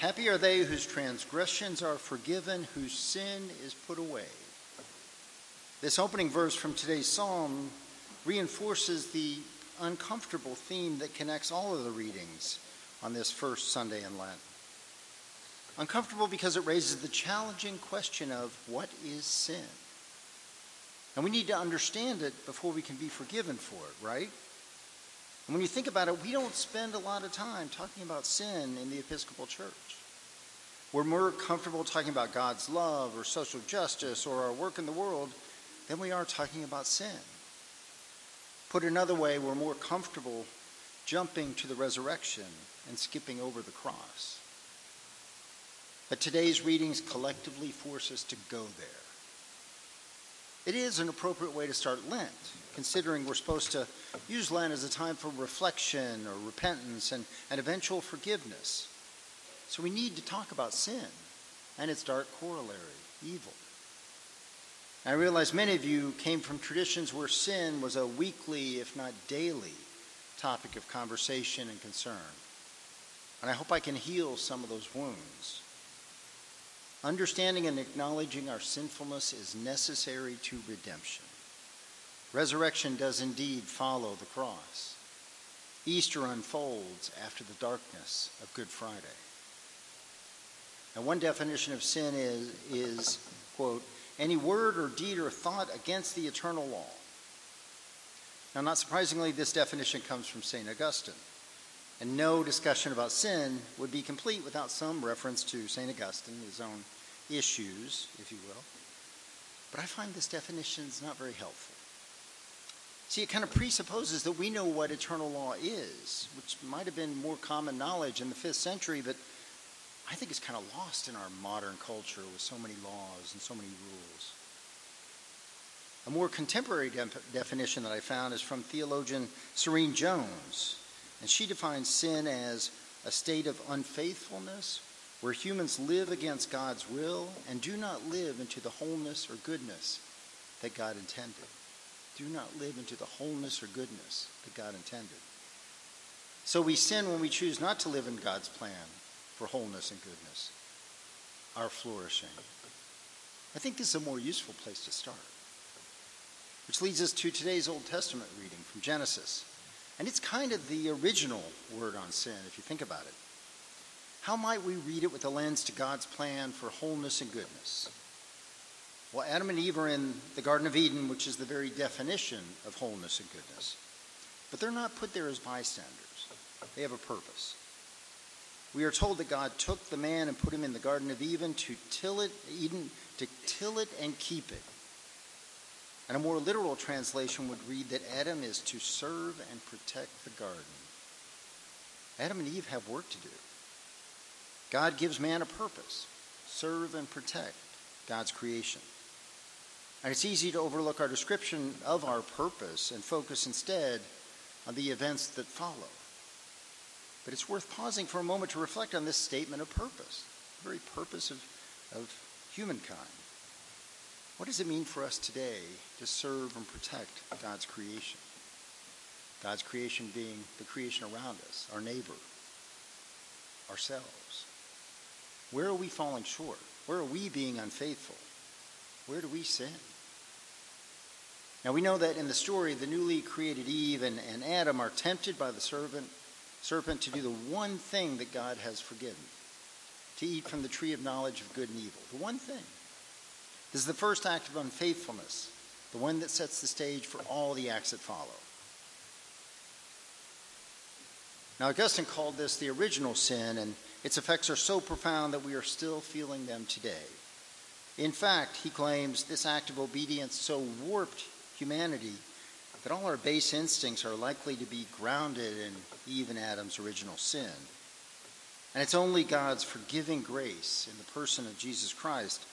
Happy are they whose transgressions are forgiven, whose sin is put away. This opening verse from today's psalm reinforces the uncomfortable theme that connects all of the readings on this first Sunday in Lent. Uncomfortable because it raises the challenging question of what is sin? And we need to understand it before we can be forgiven for it, right? And when you think about it, we don't spend a lot of time talking about sin in the Episcopal Church. We're more comfortable talking about God's love or social justice or our work in the world than we are talking about sin. Put another way, we're more comfortable jumping to the resurrection and skipping over the cross. But today's readings collectively force us to go there. It is an appropriate way to start Lent, considering we're supposed to use Lent as a time for reflection or repentance and, and eventual forgiveness. So we need to talk about sin and its dark corollary, evil. I realize many of you came from traditions where sin was a weekly, if not daily, topic of conversation and concern. And I hope I can heal some of those wounds. Understanding and acknowledging our sinfulness is necessary to redemption. Resurrection does indeed follow the cross. Easter unfolds after the darkness of Good Friday. And one definition of sin is, is quote, any word or deed or thought against the eternal law. Now, not surprisingly, this definition comes from St. Augustine. And no discussion about sin would be complete without some reference to St. Augustine, his own issues, if you will. But I find this definition is not very helpful. See, it kind of presupposes that we know what eternal law is, which might have been more common knowledge in the fifth century, but I think it's kind of lost in our modern culture with so many laws and so many rules. A more contemporary de- definition that I found is from theologian Serene Jones, and she defines sin as a state of unfaithfulness where humans live against God's will and do not live into the wholeness or goodness that God intended. Do not live into the wholeness or goodness that God intended. So we sin when we choose not to live in God's plan for wholeness and goodness, our flourishing. I think this is a more useful place to start. Which leads us to today's Old Testament reading from Genesis. And it's kind of the original word on sin, if you think about it. How might we read it with a lens to God's plan for wholeness and goodness? Well, Adam and Eve are in the Garden of Eden, which is the very definition of wholeness and goodness. But they're not put there as bystanders, they have a purpose. We are told that God took the man and put him in the Garden of Eden to till it, Eden, to till it and keep it. And a more literal translation would read that Adam is to serve and protect the garden. Adam and Eve have work to do. God gives man a purpose serve and protect God's creation. And it's easy to overlook our description of our purpose and focus instead on the events that follow. But it's worth pausing for a moment to reflect on this statement of purpose, the very purpose of, of humankind. What does it mean for us today to serve and protect God's creation? God's creation being the creation around us, our neighbor, ourselves. Where are we falling short? Where are we being unfaithful? Where do we sin? Now we know that in the story, the newly created Eve and, and Adam are tempted by the serpent, serpent to do the one thing that God has forgiven to eat from the tree of knowledge of good and evil. The one thing. This is the first act of unfaithfulness, the one that sets the stage for all the acts that follow. Now, Augustine called this the original sin, and its effects are so profound that we are still feeling them today. In fact, he claims this act of obedience so warped humanity that all our base instincts are likely to be grounded in Eve and Adam's original sin. And it's only God's forgiving grace in the person of Jesus Christ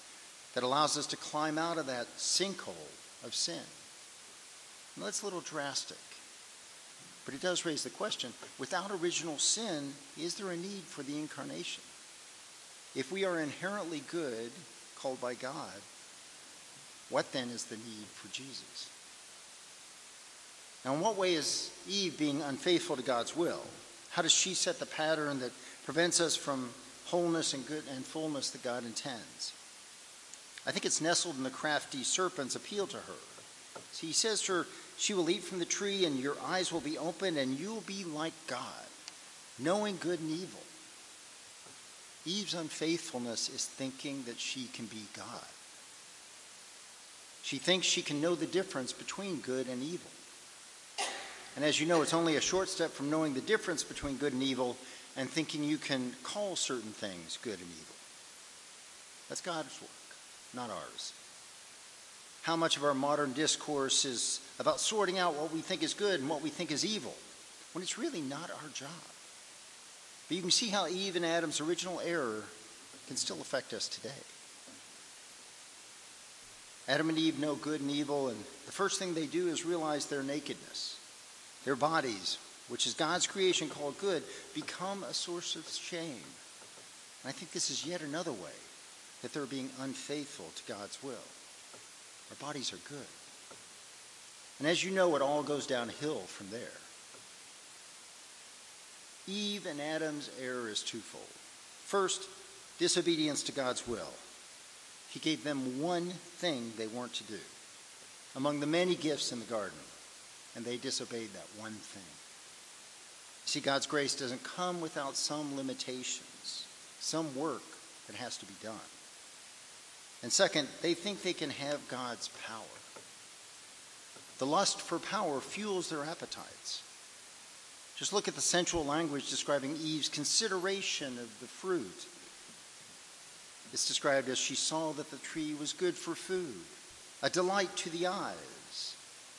that allows us to climb out of that sinkhole of sin. Now, that's a little drastic. But it does raise the question without original sin, is there a need for the incarnation? If we are inherently good, called by God, what then is the need for Jesus? Now, in what way is Eve being unfaithful to God's will? How does she set the pattern that prevents us from wholeness and good and fullness that God intends. I think it's nestled in the crafty serpent's appeal to her. See, he says to her, She will eat from the tree, and your eyes will be opened, and you will be like God, knowing good and evil. Eve's unfaithfulness is thinking that she can be God. She thinks she can know the difference between good and evil. And as you know, it's only a short step from knowing the difference between good and evil and thinking you can call certain things good and evil. That's God's work, not ours. How much of our modern discourse is about sorting out what we think is good and what we think is evil, when it's really not our job. But you can see how Eve and Adam's original error can still affect us today. Adam and Eve know good and evil, and the first thing they do is realize their nakedness. Their bodies, which is God's creation called good, become a source of shame. And I think this is yet another way that they're being unfaithful to God's will. Our bodies are good. And as you know, it all goes downhill from there. Eve and Adam's error is twofold. First, disobedience to God's will. He gave them one thing they weren't to do among the many gifts in the garden, and they disobeyed that one thing. See, God's grace doesn't come without some limitations, some work that has to be done. And second, they think they can have God's power. The lust for power fuels their appetites. Just look at the sensual language describing Eve's consideration of the fruit. It's described as she saw that the tree was good for food, a delight to the eyes,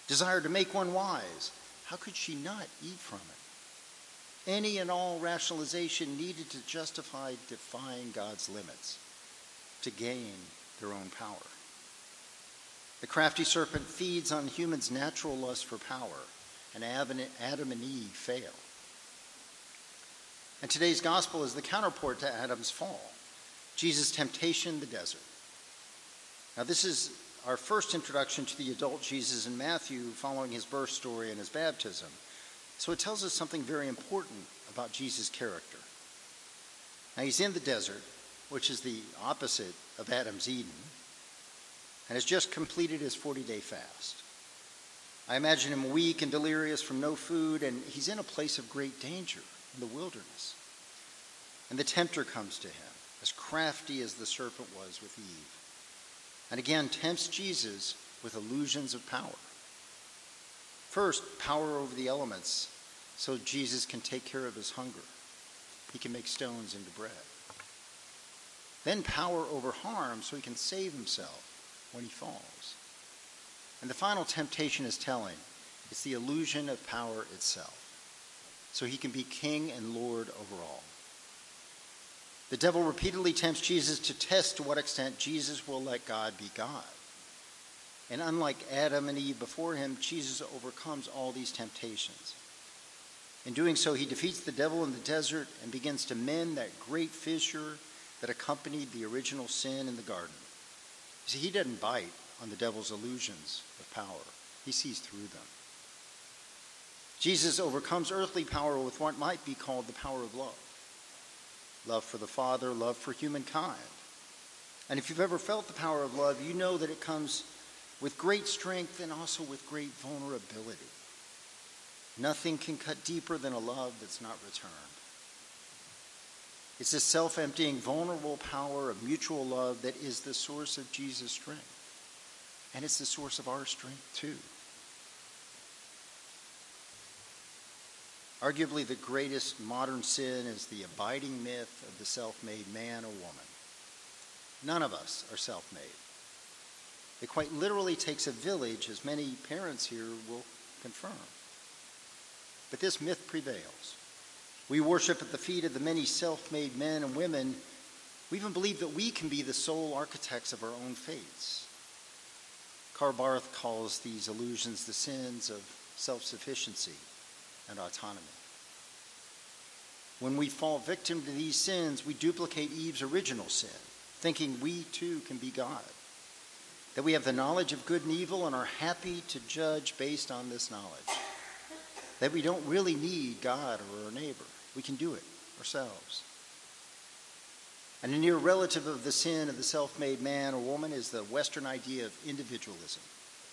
desire to make one wise. How could she not eat from it? Any and all rationalization needed to justify defying God's limits to gain their own power. The crafty serpent feeds on humans' natural lust for power and Adam and Eve fail. And today's gospel is the counterpart to Adam's fall Jesus' temptation in the desert. Now, this is our first introduction to the adult Jesus in Matthew following his birth story and his baptism. So it tells us something very important about Jesus' character. Now, he's in the desert, which is the opposite of Adam's Eden, and has just completed his 40 day fast. I imagine him weak and delirious from no food, and he's in a place of great danger in the wilderness. And the tempter comes to him, as crafty as the serpent was with Eve, and again tempts Jesus with illusions of power. First, power over the elements, so Jesus can take care of his hunger. He can make stones into bread. Then, power over harm, so he can save himself when he falls. And the final temptation is telling it's the illusion of power itself. So he can be king and lord over all. The devil repeatedly tempts Jesus to test to what extent Jesus will let God be God. And unlike Adam and Eve before him, Jesus overcomes all these temptations. In doing so, he defeats the devil in the desert and begins to mend that great fissure that accompanied the original sin in the garden. You see, he doesn't bite on the devil's illusions of power, he sees through them. Jesus overcomes earthly power with what might be called the power of love love for the Father, love for humankind. And if you've ever felt the power of love, you know that it comes with great strength and also with great vulnerability. Nothing can cut deeper than a love that's not returned. It's this self emptying, vulnerable power of mutual love that is the source of Jesus' strength. And it's the source of our strength, too. Arguably, the greatest modern sin is the abiding myth of the self made man or woman. None of us are self made. It quite literally takes a village, as many parents here will confirm. But this myth prevails. We worship at the feet of the many self made men and women. We even believe that we can be the sole architects of our own fates. Karl Barth calls these illusions the sins of self sufficiency and autonomy. When we fall victim to these sins, we duplicate Eve's original sin, thinking we too can be God. That we have the knowledge of good and evil and are happy to judge based on this knowledge. That we don't really need God or our neighbor. We can do it ourselves. And a near relative of the sin of the self made man or woman is the Western idea of individualism.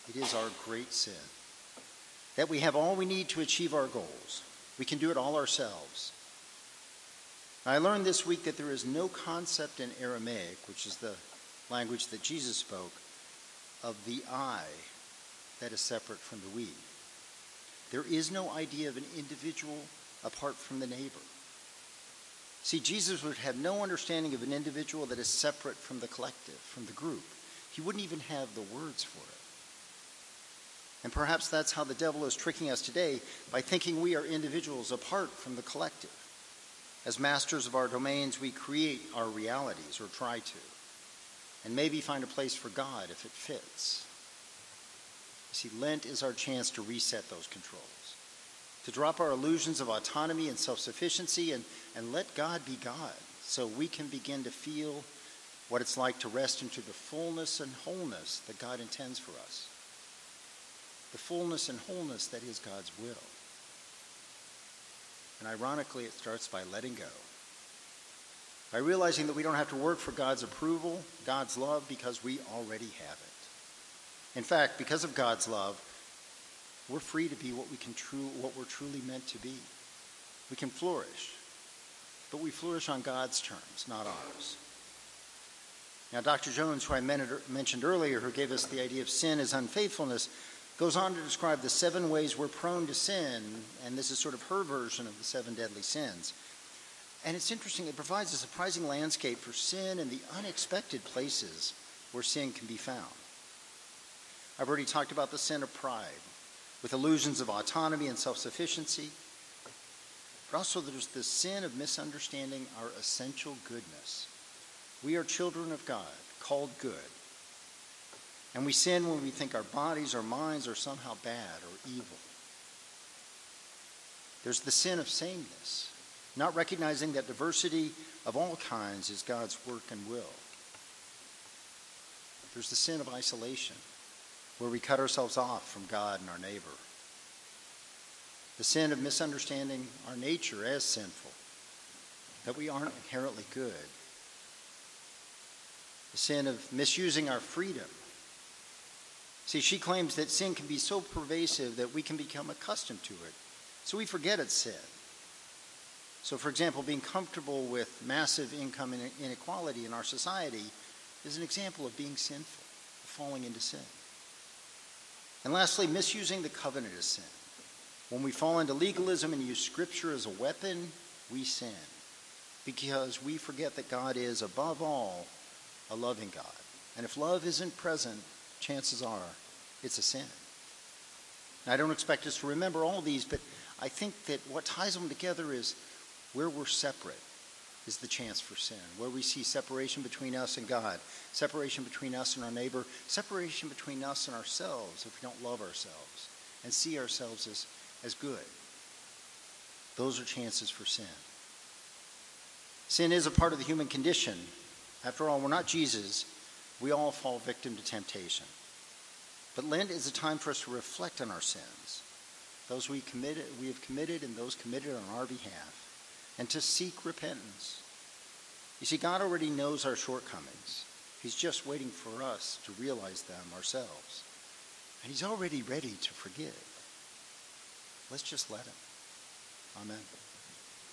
It is our great sin. That we have all we need to achieve our goals. We can do it all ourselves. I learned this week that there is no concept in Aramaic, which is the language that Jesus spoke, of the I that is separate from the we. There is no idea of an individual apart from the neighbor. See, Jesus would have no understanding of an individual that is separate from the collective, from the group. He wouldn't even have the words for it. And perhaps that's how the devil is tricking us today by thinking we are individuals apart from the collective. As masters of our domains, we create our realities, or try to, and maybe find a place for God if it fits. You see, Lent is our chance to reset those controls, to drop our illusions of autonomy and self sufficiency and, and let God be God so we can begin to feel what it's like to rest into the fullness and wholeness that God intends for us. The fullness and wholeness that is God's will. And ironically, it starts by letting go. By realizing that we don't have to work for God's approval, God's love, because we already have it. In fact, because of God's love, we're free to be what we can true what we're truly meant to be. We can flourish. But we flourish on God's terms, not ours. Now, Dr. Jones, who I mentioned earlier, who gave us the idea of sin as unfaithfulness, goes on to describe the seven ways we're prone to sin, and this is sort of her version of the seven deadly sins. And it's interesting, it provides a surprising landscape for sin and the unexpected places where sin can be found. I've already talked about the sin of pride, with illusions of autonomy and self sufficiency. But also, there's the sin of misunderstanding our essential goodness. We are children of God, called good. And we sin when we think our bodies or minds are somehow bad or evil. There's the sin of sameness, not recognizing that diversity of all kinds is God's work and will. There's the sin of isolation, where we cut ourselves off from God and our neighbor. The sin of misunderstanding our nature as sinful, that we aren't inherently good. The sin of misusing our freedom. See, she claims that sin can be so pervasive that we can become accustomed to it. So we forget it's sin. So, for example, being comfortable with massive income inequality in our society is an example of being sinful, of falling into sin. And lastly, misusing the covenant is sin. When we fall into legalism and use Scripture as a weapon, we sin because we forget that God is, above all, a loving God. And if love isn't present, chances are it's a sin. Now, I don't expect us to remember all these, but I think that what ties them together is where we're separate is the chance for sin, where we see separation between us and God, separation between us and our neighbor, separation between us and ourselves if we don't love ourselves and see ourselves as, as good. Those are chances for sin. Sin is a part of the human condition. After all, we're not Jesus. We all fall victim to temptation. But Lent is a time for us to reflect on our sins, those we committed, we have committed, and those committed on our behalf and to seek repentance. You see, God already knows our shortcomings. He's just waiting for us to realize them ourselves. And He's already ready to forgive. Let's just let Him. Amen.